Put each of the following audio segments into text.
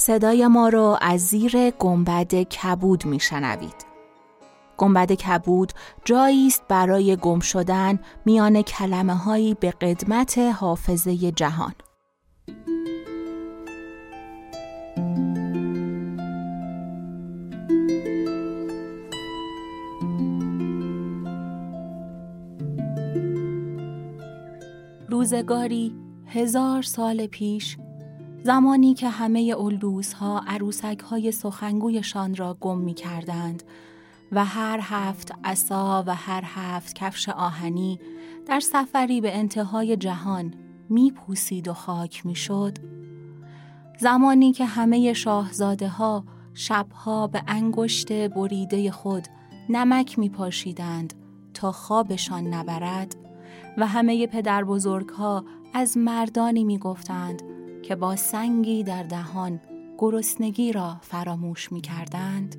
صدای ما رو از زیر گنبد کبود میشنوید. گنبد کبود جایی است برای گم شدن میان کلمه هایی به قدمت حافظه جهان. روزگاری هزار سال پیش زمانی که همه الدوزها عروسک های سخنگویشان را گم می کردند و هر هفت عصا و هر هفت کفش آهنی در سفری به انتهای جهان می پوسید و خاک می شد. زمانی که همه شاهزاده ها شبها به انگشت بریده خود نمک می پاشیدند تا خوابشان نبرد و همه پدر بزرگ ها از مردانی می گفتند که با سنگی در دهان گرسنگی را فراموش می کردند.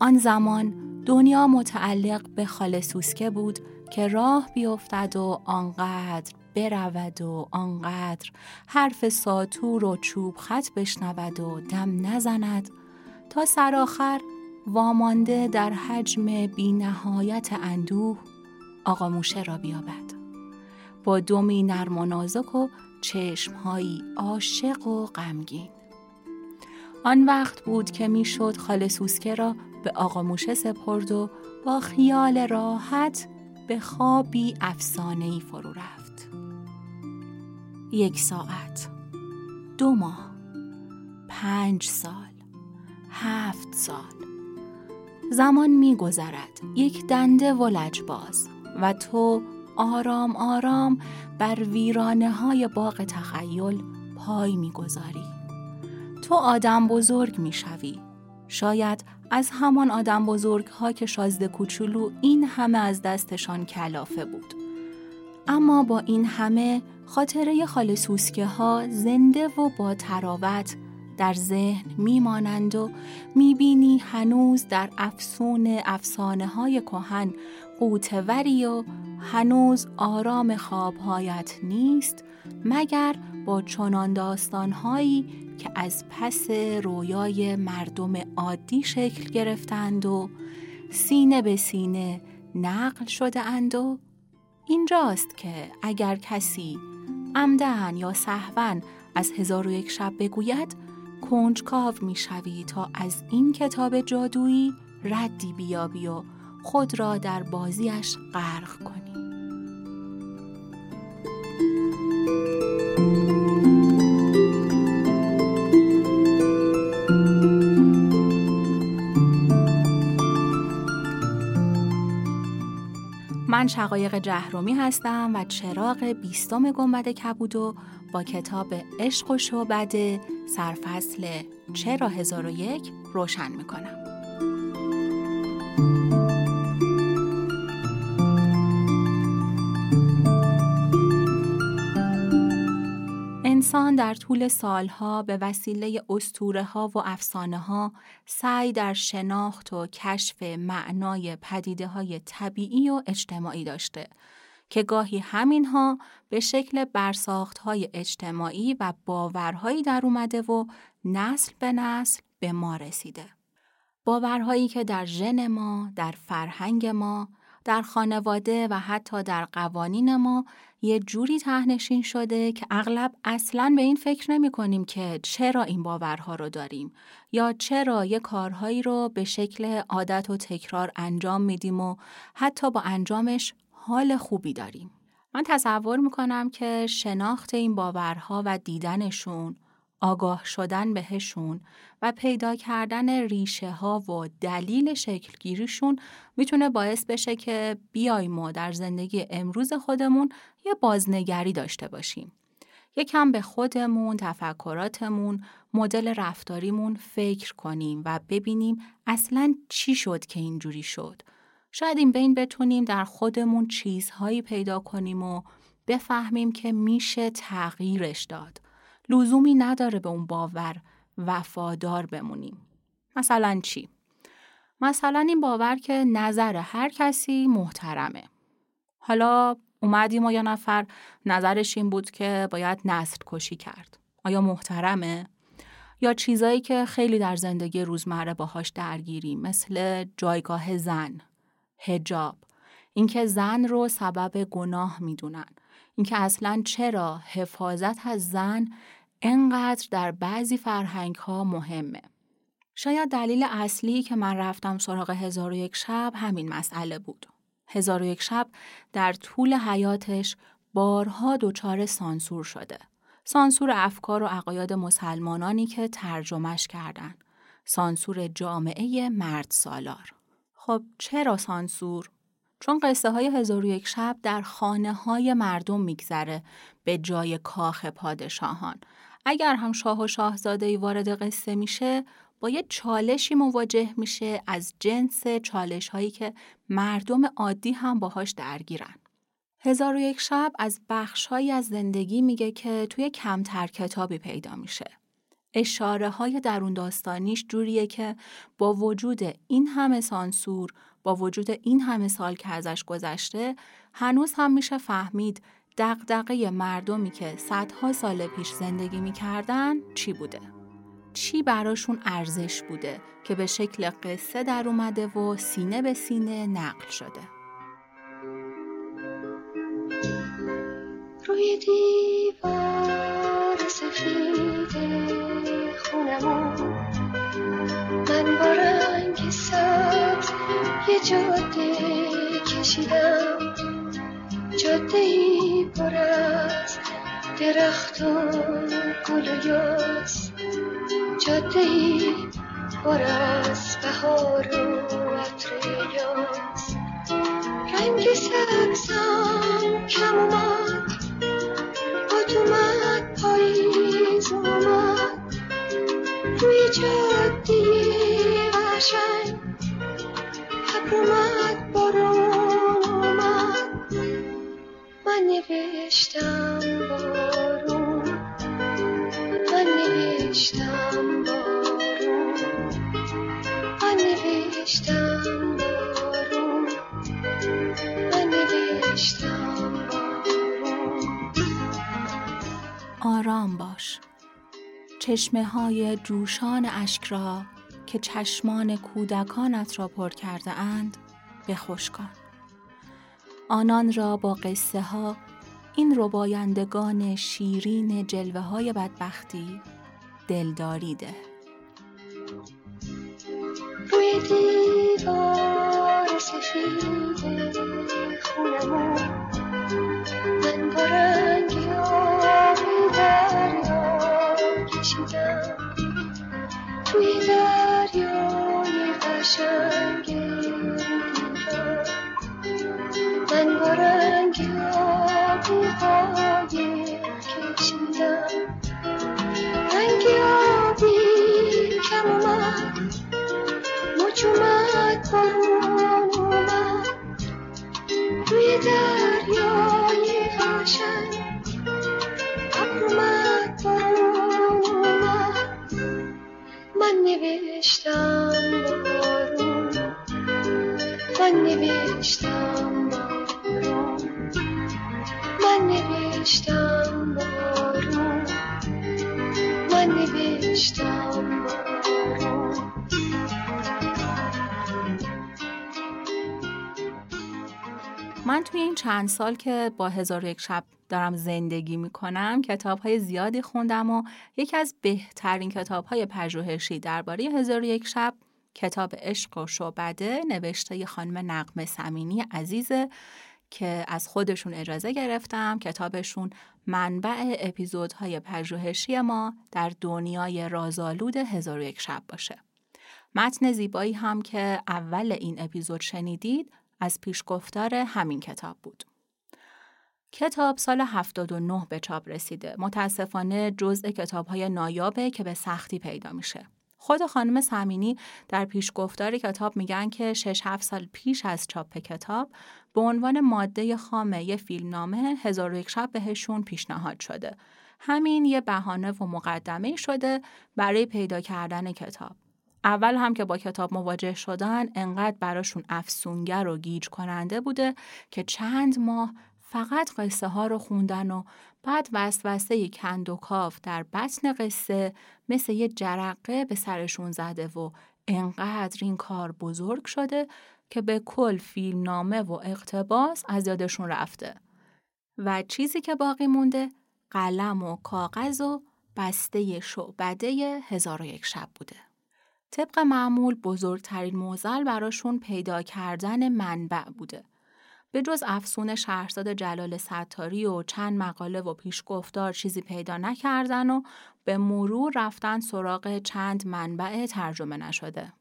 آن زمان دنیا متعلق به خاله سوسکه بود که راه بیفتد و آنقدر برود و آنقدر حرف ساتور و چوب خط بشنود و دم نزند تا سرآخر وامانده در حجم بینهایت اندوه آقا موشه را بیابد با دمی نرم و نازک و چشمهایی عاشق و غمگین. آن وقت بود که می‌شد خاله سوسکه را به آقا موشه سپرد و با خیال راحت به خوابی افسانه‌ای فرو رفت. یک ساعت دو ماه پنج سال هفت سال. زمان میگذرد. یک دنده و لجباز و تو آرام آرام بر ویرانه های باغ تخیل پای می‌گذاری. تو آدم بزرگ می‌شوی. شاید از همان آدم بزرگ ها که شازده کوچولو این همه از دستشان کلافه بود. اما با این همه خاطره خال سوسکه ها زنده و با تراوت در ذهن میمانند و می‌بینی هنوز در افسون افسانه های کهن قوتوری و هنوز آرام خوابهایت نیست مگر با چنان داستانهایی که از پس رویای مردم عادی شکل گرفتند و سینه به سینه نقل شده اند و اینجاست که اگر کسی عمدن یا صحون از هزار و یک شب بگوید کنجکاو می‌شوی تا از این کتاب جادویی ردی بیابی و خود را در بازیش غرق کنی من شقایق جهرومی هستم و چراغ بیستم گنبد کبودو با کتاب عشق و شعبده سرفصل چرا هزار و یک روشن می‌کنم. در طول سالها به وسیله استوره ها و افسانه ها سعی در شناخت و کشف معنای پدیده های طبیعی و اجتماعی داشته که گاهی همینها به شکل برساخت های اجتماعی و باورهایی در اومده و نسل به نسل به ما رسیده. باورهایی که در ژن ما، در فرهنگ ما، در خانواده و حتی در قوانین ما یه جوری تهنشین شده که اغلب اصلا به این فکر نمی کنیم که چرا این باورها رو داریم یا چرا یه کارهایی رو به شکل عادت و تکرار انجام میدیم و حتی با انجامش حال خوبی داریم. من تصور می‌کنم که شناخت این باورها و دیدنشون آگاه شدن بهشون و پیدا کردن ریشه ها و دلیل شکلگیریشون می‌تونه باعث بشه که بیایم ما در زندگی امروز خودمون یه بازنگری داشته باشیم. یکم به خودمون، تفکراتمون، مدل رفتاریمون فکر کنیم و ببینیم اصلا چی شد که اینجوری شد. شاید این بین بتونیم در خودمون چیزهایی پیدا کنیم و بفهمیم که میشه تغییرش داد. لزومی نداره به اون باور وفادار بمونیم. مثلا چی؟ مثلا این باور که نظر هر کسی محترمه. حالا اومدیم و یا نفر نظرش این بود که باید نسل کشی کرد. آیا محترمه؟ یا چیزایی که خیلی در زندگی روزمره باهاش درگیریم مثل جایگاه زن، هجاب، اینکه زن رو سبب گناه می‌دونن، اینکه اصلا چرا حفاظت از زن انقدر در بعضی فرهنگ ها مهمه. شاید دلیل اصلی که من رفتم سراغ هزار و یک شب همین مسئله بود. هزار و یک شب در طول حیاتش بارها دچار سانسور شده. سانسور افکار و عقاید مسلمانانی که ترجمهش کردن. سانسور جامعه مرد سالار. خب چرا سانسور؟ چون قصه های هزار و یک شب در خانه های مردم میگذره به جای کاخ پادشاهان. اگر هم شاه و شاهزاده وارد قصه میشه با یه چالشی مواجه میشه از جنس چالش هایی که مردم عادی هم باهاش درگیرن. هزار و یک شب از بخشهایی از زندگی میگه که توی کمتر کتابی پیدا میشه. اشاره های درون داستانیش جوریه که با وجود این همه سانسور، با وجود این همه سال که ازش گذشته، هنوز هم میشه فهمید دقدقه مردمی که صدها سال پیش زندگی می‌کردن چی بوده. چی براشون ارزش بوده که به شکل قصه در اومده و سینه به سینه نقل شده. روی دیوار سفید خونمون من با رنگ سبز یه جاده کشیدم جاده ای پر از درخت و گل و یاس. جاده ای پر از بهار و عطر یاس. رنگ سبزم کم اومد باد اومد پاییز اومد. روی جاده چشمه های جوشان اشک را که چشمان کودکانت را پر کرده اند بخوش کن. آنان را با قصه ها این ربایندگان شیرین جلوه های بدبختی دلداری ده. دیوار سفید کشیدم توی دریای قشنگ من با این چند سال که با هزار یک شب دارم زندگی می‌کنم کتاب های زیادی خوندم و یکی از بهترین کتاب های پژوهشی درباره هزار یک شب کتاب عشق و شعبده نوشته خانم نقمه سمینی عزیزه که از خودشون اجازه گرفتم کتابشون منبع اپیزودهای پژوهشی ما در دنیای رازآلود هزار یک شب باشه. متن زیبایی هم که اول این اپیزود شنیدید از پیشگفتار همین کتاب بود. کتاب سال 79 به چاپ رسیده. متاسفانه جزء کتاب‌های نایابه که به سختی پیدا میشه. خود خانم سمینی در پیشگفتار کتاب میگن که 6 7 سال پیش از چاپ کتاب به عنوان ماده خام یه فیلمنامه هزار و یک شب بهشون پیشنهاد شده. همین یه بهانه و مقدمه شده برای پیدا کردن کتاب. اول هم که با کتاب مواجه شدن انقدر براشون افسونگر و گیج کننده بوده که چند ماه فقط قصه ها رو خوندن و بعد وسوسه کند و کاف در بطن قصه مثل یه جرقه به سرشون زده و انقدر این کار بزرگ شده که به کل فیلم نامه و اقتباس از یادشون رفته. و چیزی که باقی مونده قلم و کاغذ و بسته شعبده هزار و یک شب بوده. طبق معمول بزرگترین موزل براشون پیدا کردن منبع بوده. به جز افسون شهرزاد جلال ستاری و چند مقاله و پیشگفتار چیزی پیدا نکردن و به مرور رفتن سراغ چند منبع ترجمه نشده.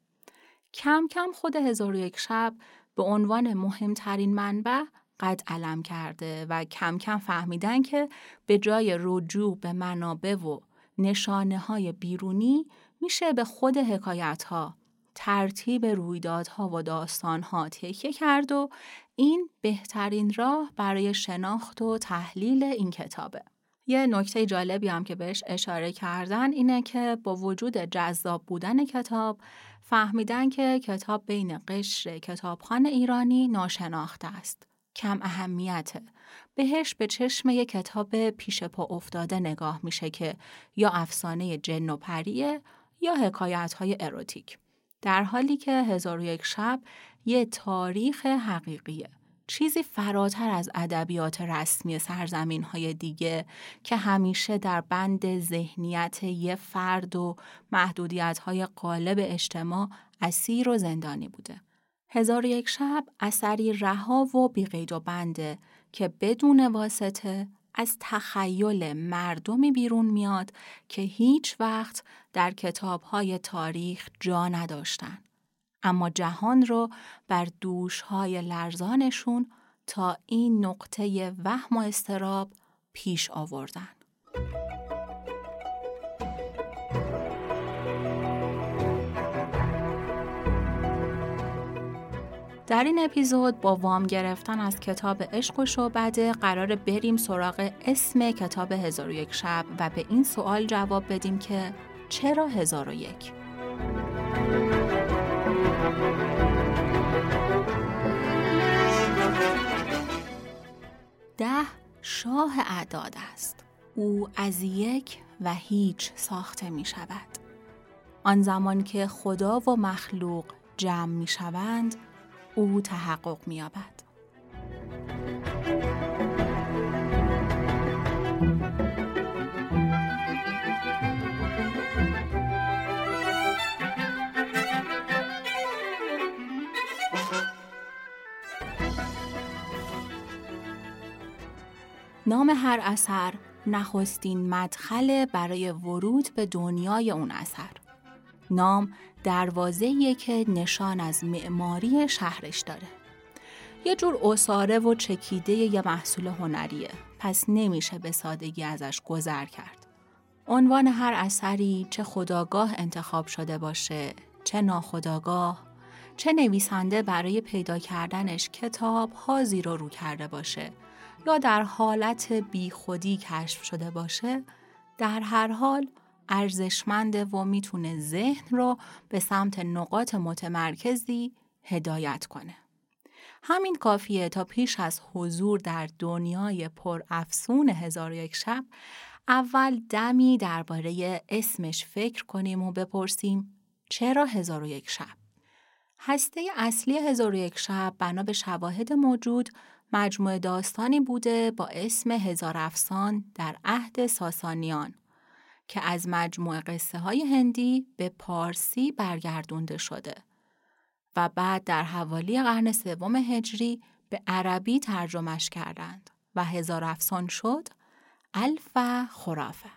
کم کم خود هزار یک شب به عنوان مهمترین منبع قد علم کرده و کم کم فهمیدن که به جای رجوع به منابع و نشانه های بیرونی میشه به خود حکایت ها ترتیب رویدادها و داستانها تکیه کرد و این بهترین راه برای شناخت و تحلیل این کتابه. یه نکته جالبی هم که بهش اشاره کردن اینه که با وجود جذاب بودن کتاب فهمیدن که کتاب بین قشر کتابخان ایرانی ناشناخته است. کم اهمیته. بهش به چشم یه کتاب پیش پا افتاده نگاه میشه که یا افسانه جن و پریه یا حکایت های اروتیک. در حالی که هزار و یک شب یه تاریخ حقیقیه. چیزی فراتر از ادبیات رسمی سرزمین های دیگه که همیشه در بند ذهنیت یه فرد و محدودیت های قالب اجتماع اسیر و زندانی بوده. هزار یک شب اثری رها و بیقید و بنده که بدون واسطه از تخیل مردمی بیرون میاد که هیچ وقت در کتابهای تاریخ جا نداشتن. اما جهان رو بر دوشهای لرزانشون تا این نقطه وهم و استراب پیش آوردن. در این اپیزود با وام گرفتن از کتاب عشق و شعبده قرار بریم سراغ اسم کتاب هزار یک شب و به این سوال جواب بدیم که چرا هزار و یک؟ ده شاه اعداد است. او از یک و هیچ ساخته می شود. آن زمان که خدا و مخلوق جمع می شوند، او تحقق می‌یابد. نام هر اثر نخستین مدخل برای ورود به دنیای اون اثر. نام دروازه که نشان از معماری شهرش داره. یه جور اصاره و چکیده یه محصول هنریه. پس نمیشه به سادگی ازش گذر کرد. عنوان هر اثری چه خداگاه انتخاب شده باشه، چه ناخداگاه، چه نویسنده برای پیدا کردنش کتاب ها زیر رو کرده باشه یا در حالت بیخودی کشف شده باشه، در هر حال ارزشمنده و می‌تونه ذهن رو به سمت نقاط متمرکزی هدایت کنه. همین کافیه تا پیش از حضور در دنیای پر افسون هزار یک شب اول دمی درباره اسمش فکر کنیم و بپرسیم چرا هزار یک شب؟ هسته اصلی هزار یک شب بنا به شواهد موجود مجموعه داستانی بوده با اسم هزار افسان در عهد ساسانیان که از مجموع قصه های هندی به پارسی برگردونده شده و بعد در حوالی قرن سوم هجری به عربی ترجمش کردند و هزار افسان شد الف خرافه.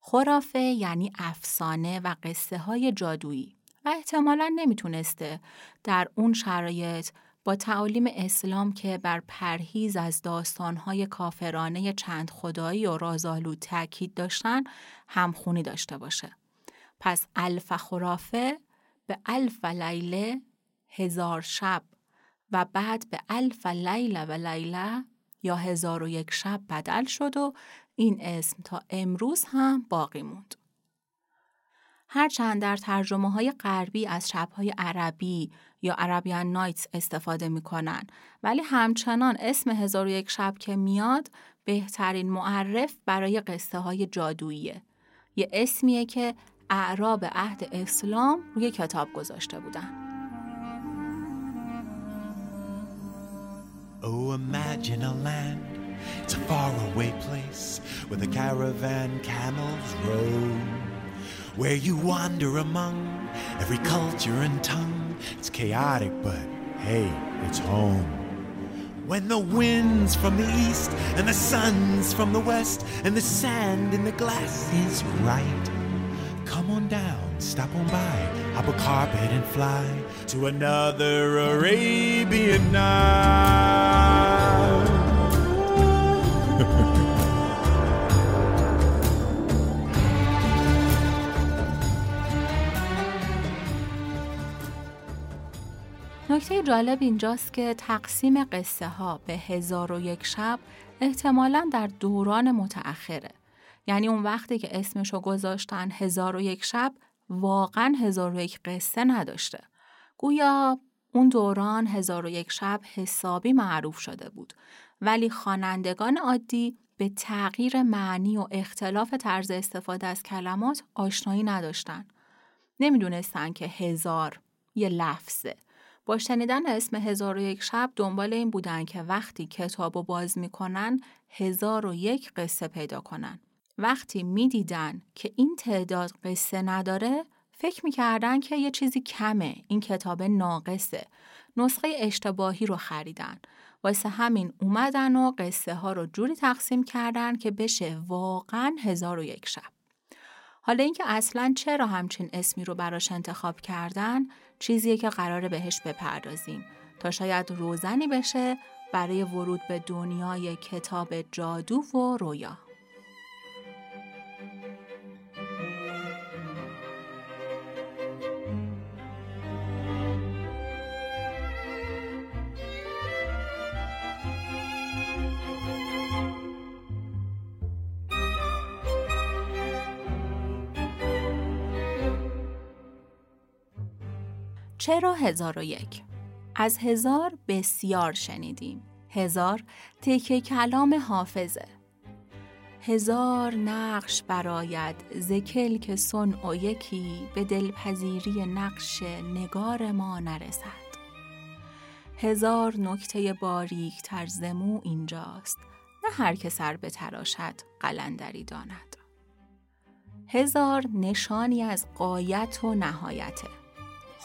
خرافه یعنی افسانه و قصه های جادویی و احتمالا نمی‌تونسته در اون شرایط با تعالیم اسلام که بر پرهیز از داستانهای کافرانه چند خدایی و رازآلود تاکید داشتن همخونی داشته باشه. پس الف خرافه به الف لیله هزار شب و بعد به الف لیله و لیله یا هزار و یک شب بدل شد و این اسم تا امروز هم باقی موند. هرچند در ترجمه های غربی از شبهای عربی یا عربیان نایتس استفاده می‌کنن ولی همچنان اسم هزار و یک شب که میاد بهترین معرف برای قصه های جادوییه یه اسمیه که اعراب عهد اسلام روی کتاب گذاشته بودن Oh, imagine a land. It's a faraway place where the caravan camels roam. Where you wander among every culture and tongue. It's chaotic, but hey, it's home. When the wind's from the east and the sun's from the west and the sand in the glass is right. Come on down, stop on by, hop a carpet and fly to another Arabian night. نکته جالب اینجاست که تقسیم قصه ها به هزار و یک شب احتمالا در دوران متأخره. یعنی اون وقتی که اسمشو گذاشتن هزار و یک شب واقعا هزار و یک قصه نداشته. گویا اون دوران هزار و یک شب حسابی معروف شده بود. ولی خوانندگان عادی به تغییر معنی و اختلاف طرز استفاده از کلمات آشنایی نداشتن. نمی‌دونستن که هزار یه لفظه. با شنیدن اسم هزار و یک شب دنبال این بودن که وقتی کتاب و باز می‌کنن هزار و یک قصه پیدا کنن. وقتی می‌دیدن که این تعداد قصه نداره فکر می‌کردن که یه چیزی کمه این کتاب ناقصه. نسخه اشتباهی رو خریدن. واسه همین اومدن و قصه ها رو جوری تقسیم کردن که بشه واقعا هزار و یک شب. حالا اینکه اصلا چرا همچین اسمی رو براش انتخاب کردن چیزیه که قراره بهش بپردازیم تا شاید روزنی بشه برای ورود به دنیای کتاب جادو و رویا. چرا هزار و یک؟ از هزار بسیار شنیدیم. هزار تکه کلام حافظه. هزار نقش براید زکل که سن و یکی به دلپذیری نقش نگار ما نرسد. هزار نکته باریک تر زمو اینجاست نه هر که سر به تراشد قلندری داند. هزار نشانی از قایت و نهایته.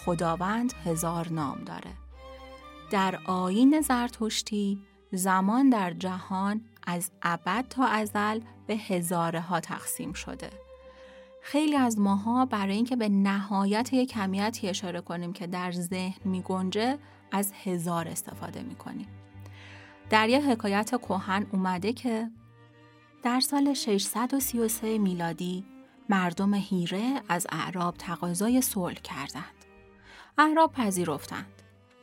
خداوند هزار نام داره. در آین زرتشتی زمان در جهان از ابد تا ازل به هزاره ها تقسیم شده. خیلی از ماها برای اینکه به نهایت یک کمیتی اشاره کنیم که در ذهن می گنجه از هزار استفاده می کنیم. در یه حکایت کوهن اومده که در سال 633 میلادی مردم هیره از اعراب تقاضای صلح کردند. اهراب پذیرفتند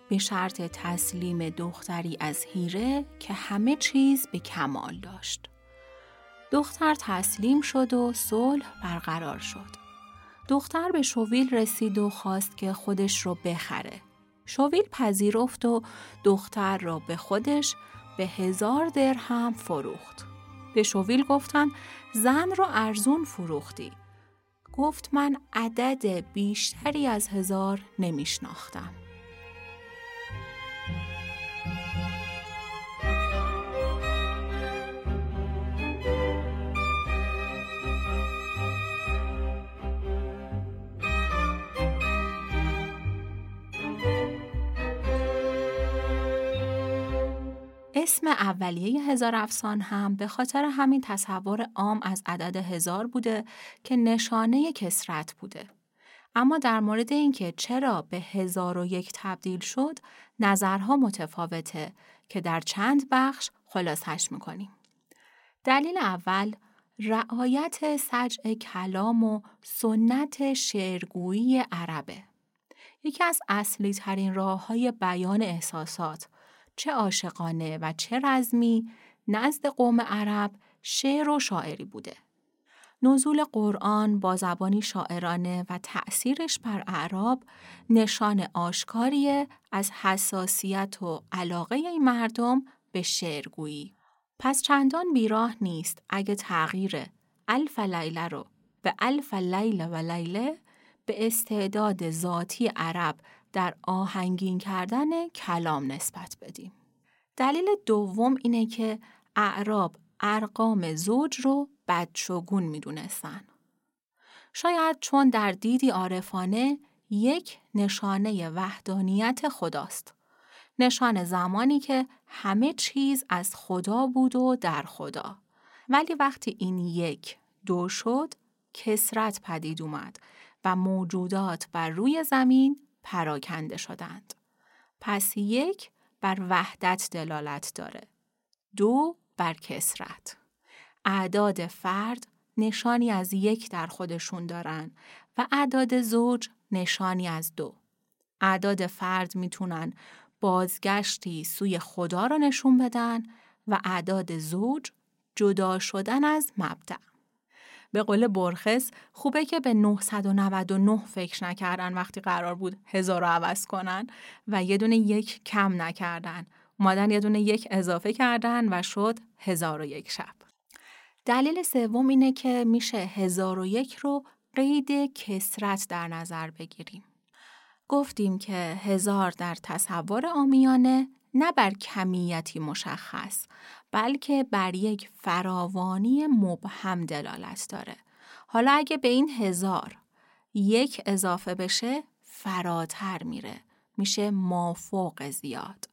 به شرط تسلیم دختری از هیره که همه چیز به کمال داشت. دختر تسلیم شد و صلح برقرار شد. دختر به شویل رسید و خواست که خودش رو بخره. شویل پذیرفت و دختر را به خودش به هزار درهم فروخت. به شویل گفتن زن رو ارزون فروختی. گفت من عدد بیشتری از هزار نمیشناختم. اسم اولیه هزار افسان هم به خاطر همین تصور عام از عدد هزار بوده که نشانه کسرت بوده. اما در مورد اینکه چرا به هزار و یک تبدیل شد نظرها متفاوته که در چند بخش خلاصش می‌کنیم. دلیل اول رعایت سجع کلام و سنت شعرگویی عربه. یکی از اصلی ترین راه های بیان احساسات چه عاشقانه و چه رزمی نزد قوم عرب شعر و شاعری بوده. نزول قرآن با زبانی شاعرانه و تأثیرش بر اعراب نشان آشکاریه از حساسیت و علاقه این مردم به شعرگویی. پس چندان بیراه نیست اگه تغییر الف لیله رو به الف لیله و لیله به استعداد ذاتی عرب در آهنگین کردن کلام نسبت بدیم. دلیل دوم اینه که اعراب ارقام زوج رو بدشگون می‌دونستن. شاید چون در دیدی عارفانه یک نشانه وحدانیت خداست. نشان زمانی که همه چیز از خدا بود و در خدا. ولی وقتی این یک دو شد کسرت پدید اومد و موجودات بر روی زمین پراکنده شدند. پس یک بر وحدت دلالت داره. دو بر کسرت. اعداد فرد نشانی از یک در خودشون دارن و اعداد زوج نشانی از دو. اعداد فرد می‌تونن بازگشتی سوی خدا رو نشون بدن و اعداد زوج جدا شدن از مبدع. به قول برخس خوبه که به 999 فکر نکردن وقتی قرار بود هزار رو عوض کنن و یه دونه یک کم نکردن. اومدن یه دونه یک اضافه کردن و شد هزار و یک شب. دلیل سوم اینه که میشه هزار و یک رو قید کسرت در نظر بگیریم. گفتیم که هزار در تصور آمیانه نه بر کمیتی مشخص بلکه بر یک فراوانی مبهم دلالت داره. حالا اگه به این هزار یک اضافه بشه فراتر میره. میشه مافوق زیاد.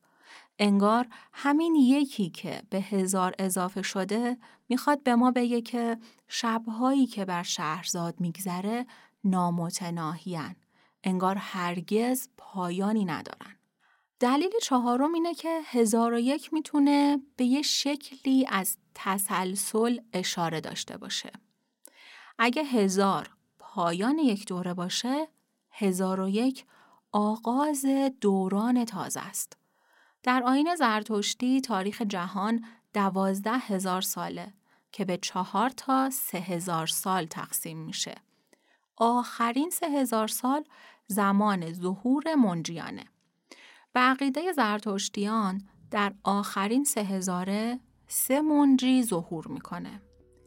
انگار همین یکی که به هزار اضافه شده می‌خواد به ما بگه که شبهایی که بر شهرزاد میگذره نامتناهیان. انگار هرگز پایانی ندارن. دلیل چهارم اینه که هزار و یک می‌تونه به یه شکلی از تسلسل اشاره داشته باشه. اگه هزار پایان یک دوره باشه، هزار و یک آغاز دوران تازه است. در آین زرتشتی تاریخ جهان دوازده هزار ساله که به چهار تا سه هزار سال تقسیم میشه. آخرین سه هزار سال زمان ظهور منجیانه. به عقیده زرتشتیان در آخرین سه هزاره سه منجی ظهور می‌کنه.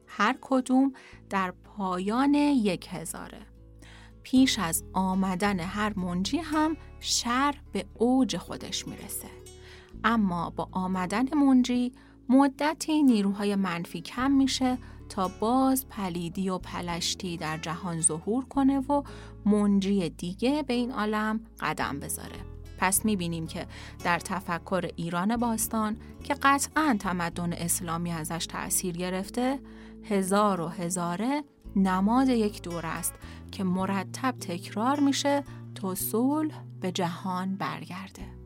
هر کدوم در پایان یک هزاره. پیش از آمدن هر منجی هم شر به اوج خودش می‌رسه. اما با آمدن منجی مدتی نیروهای منفی کم میشه تا باز پلیدی و پلشتی در جهان ظهور کنه و منجی دیگه به این عالم قدم بذاره. پس می‌بینیم که در تفکر ایران باستان که قطعا تمدن اسلامی ازش تأثیر گرفته هزار و هزاره نماد یک دور است که مرتب تکرار میشه تا صلح به جهان برگرده.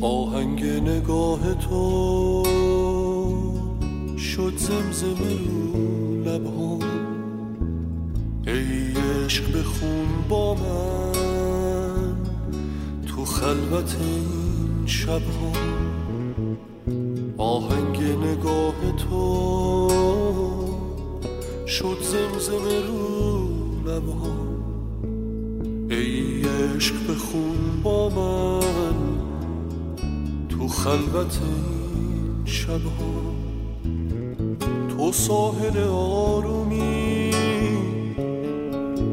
آهنگ نگاه تو شد زمزمه رو لبهام. ای عشق بخون با من تو خلوت این شبها آهنگ نگاه تو شد زمزمه رو لبهام. ای عشق بخون با من تو خلوت این شبها تو ساحل آرومی.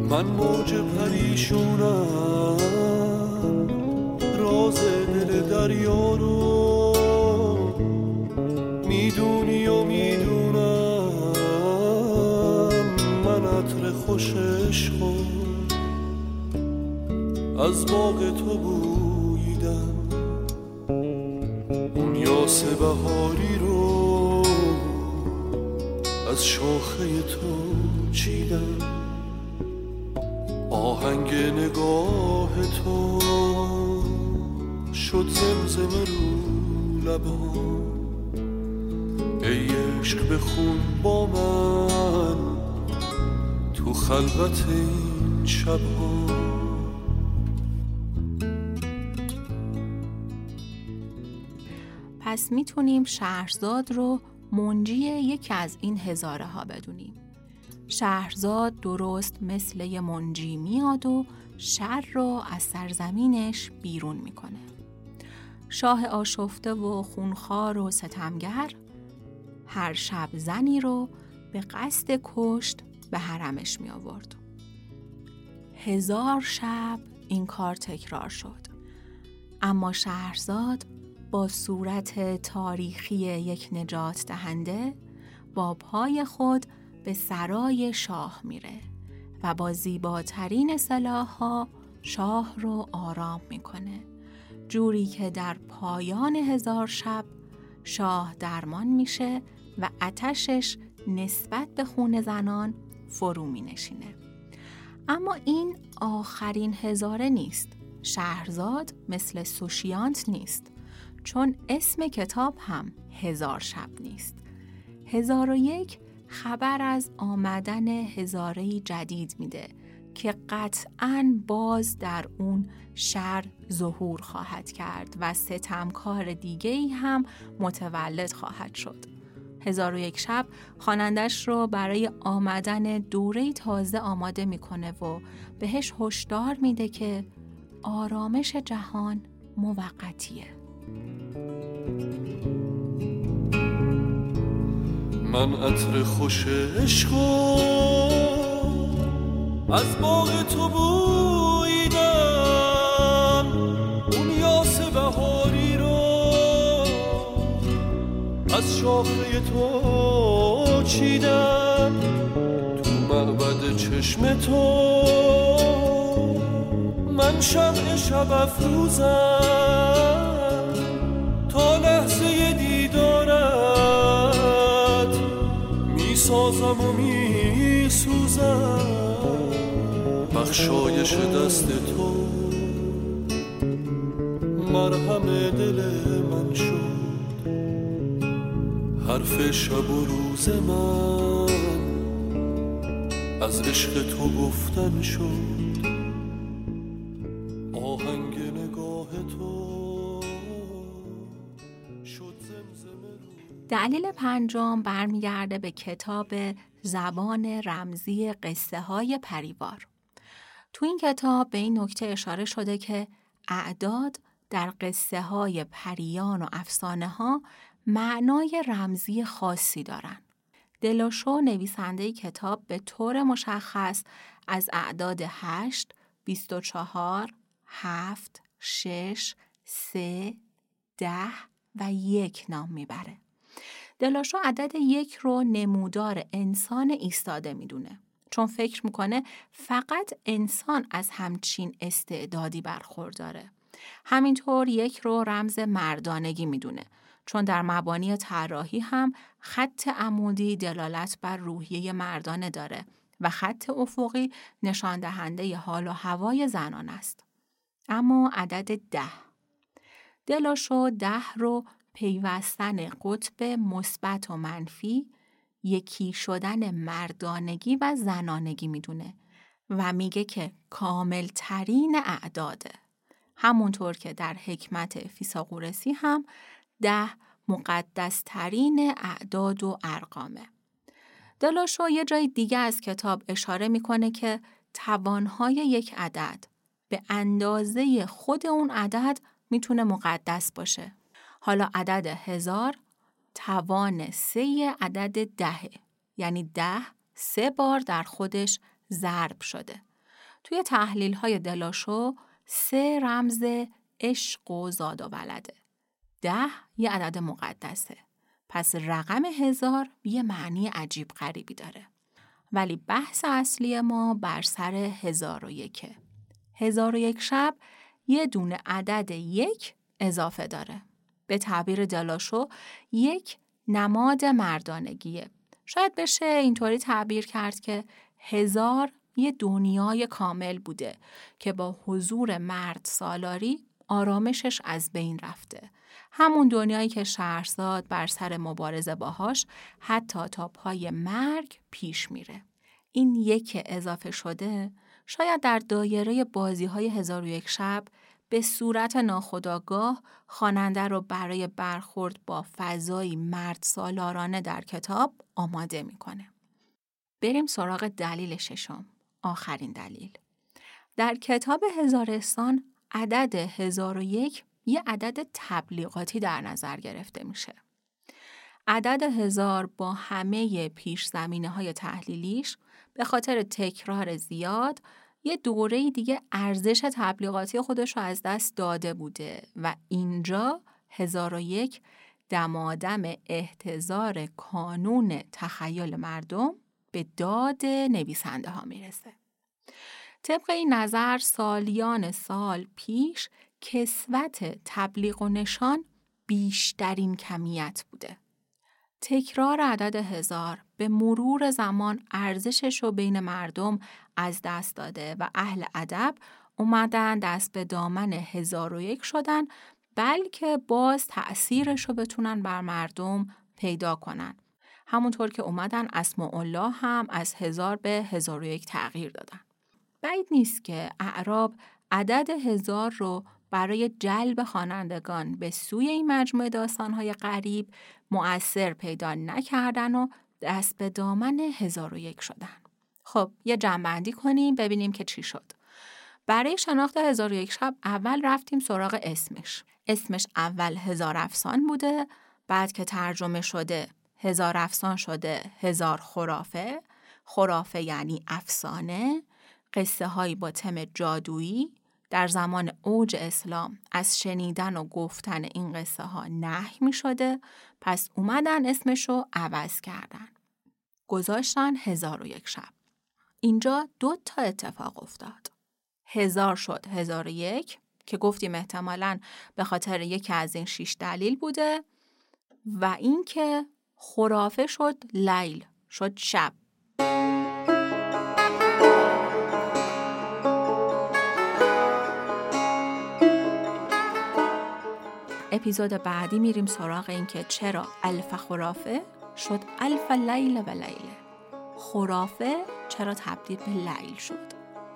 من موج پریشونم. راز دل دریا رو می‌دونی و می‌دونم. من عطر خوش عشقو از باغ تو بویدم. اون یاس بهاری شاخه تو چیدم؟ آهنگ نگاه تو شد زمزمه رو لبا ای عشق بخون با من تو خلوت این شبها. پس می‌تونیم شهرزاد رو منجی یکی از این هزاره ها بدونیم. شهرزاد درست مثل یه منجی میاد و شر رو از سرزمینش بیرون می‌کنه. شاه آشفته و خونخوار و ستمگر هر شب زنی رو به قصد کشت به حرمش می آورد. هزار شب این کار تکرار شد. اما شهرزاد با صورت تاریخی یک نجات دهنده با پای خود به سرای شاه میره و با زیباترین سلاح شاه رو آرام می‌کنه جوری که در پایان هزار شب شاه درمان میشه و اتشش نسبت به خون زنان فرو می نشینه. اما این آخرین هزاره نیست. شهرزاد مثل سوشیانت نیست. چون اسم کتاب هم هزار شب نیست. هزار و یک خبر از آمدن هزاره جدید میده که قطعا باز در اون شر ظهور خواهد کرد و ستمکار دیگه ای هم متولد خواهد شد. هزار و یک شب خوانندش رو برای آمدن دوره تازه آماده می‌کنه و بهش هشدار میده که آرامش جهان موقتیه من عطر خوش عشق از باغ تو بویدم. اون یاس بهاری رو از شاخه تو چیدم. تو معبد چشم تو من شمع شب افروزم. می‌سازم و میسوزم. بخشایش دست تو. مرهم دل من شد. حرف شب و روز من از عشق تو گفتن شد. دلیل پنجم برمیگرده به کتاب زبان رمزی قصه های پریوار. تو این کتاب به این نکته اشاره شده که اعداد در قصه های پریان و افسانه ها معنای رمزی خاصی دارن. دلاشو نویسنده کتاب به طور مشخص از اعداد 8, 24, 7, 6, 3, 10 و یک نام می‌بره. دلاشو عدد یک رو نمودار انسان ایستاده می‌دونه. چون فکر می‌کنه فقط انسان از همچین استعدادی برخورداره. همینطور یک رو رمز مردانگی می‌دونه چون در مبانی طراحی هم خط عمودی دلالت بر روحیه مردانه داره و خط افقی نشان دهنده حال و هوای زنان است. اما عدد ده دلاشو ده رو پیوستن قطب مثبت و منفی یکی شدن مردانگی و زنانگی می‌دونه و میگه که کامل ترین اعداده. همونطور که در حکمت فیساغورسی هم ده مقدس ترین اعداد و ارقامه. دلاشو یه جای دیگه از کتاب اشاره می‌کنه که توانهای یک عدد به اندازه خود اون عدد می‌تونه مقدس باشه. حالا عدد هزار توان سه عدد دهه یعنی ده سه بار در خودش ضرب شده. توی تحلیل های دلاشو سه رمز عشق و زاد و ولده. ده یه عدد مقدسه. پس رقم هزار یه معنی عجیب غریبی داره. ولی بحث اصلی ما بر سر هزار و یکه. هزار و یک شب یه دونه عدد یک اضافه داره. به تعبیر دلاشو یک نماد مردانگیه. شاید بشه اینطوری تعبیر کرد که هزار یه دنیای کامل بوده که با حضور مرد سالاری آرامشش از بین رفته. همون دنیایی که شهرزاد بر سر مبارزه باهاش حتی تا پای مرگ پیش میره. این یک اضافه شده شاید در دایره بازی های هزار و یک شب به صورت ناخودآگاه خواننده رو برای برخورد با فضایی مرد سالارانه در کتاب آماده می‌کنه. بریم سراغ دلیل ششم. آخرین دلیل. در کتاب هزارستان عدد هزار و یک یه عدد تبلیغاتی در نظر گرفته میشه. عدد هزار با همه پیش زمینه های تحلیلیش به خاطر تکرار زیاد یه دوره دیگه ارزش تبلیغاتی خودش رو از دست داده بوده و اینجا هزار و یک دمادم احتضار کانون تخیل مردم به داد نویسنده ها می‌رسه. طبق این نظر سالیان سال پیش کسوت تبلیغ و نشان بیشترین کمیت بوده. تکرار عدد هزار به مرور زمان ارزشش رو بین مردم از دست داده و اهل ادب اومدن دست به دامن هزار و یک شدن بلکه باز تأثیرش رو بتونن بر مردم پیدا کنن. همونطور که اومدن اسم الله هم از هزار به هزار و یک تغییر دادن. بعید نیست که اعراب عدد هزار رو برای جلب خوانندگان به سوی این مجموعه داستانهای غریب مؤثر پیدا نکردن و دست به دامن هزار و یک شدن. خب یه جنبندی کنیم ببینیم که چی شد. برای شناخت هزار یک شب اول رفتیم سراغ اسمش. اسمش اول هزار افسان بوده بعد که ترجمه شده هزار افسان شده هزار خرافه خرافه یعنی افسانه قصه هایی با تم جادویی در زمان اوج اسلام از شنیدن و گفتن این قصه ها نهی می شده پس اومدن اسمشو عوض کردن. گذاشتن هزار و یک شب. اینجا دو تا اتفاق افتاد. هزار شد هزار یک که گفتیم احتمالا به خاطر یکی از این شیش دلیل بوده و اینکه خرافه شد لیل شد شب اپیزود بعدی میریم سراغ این که چرا الف خرافه شد الف لیل و لیله خرافه چرا تبدیل به لیل شد؟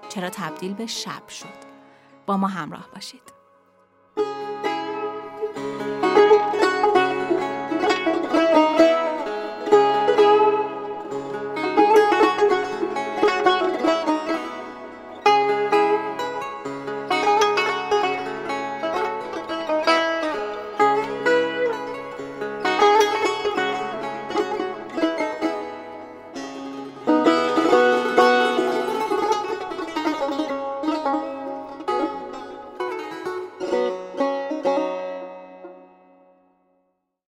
چرا تبدیل به شب شد؟ با ما همراه باشید.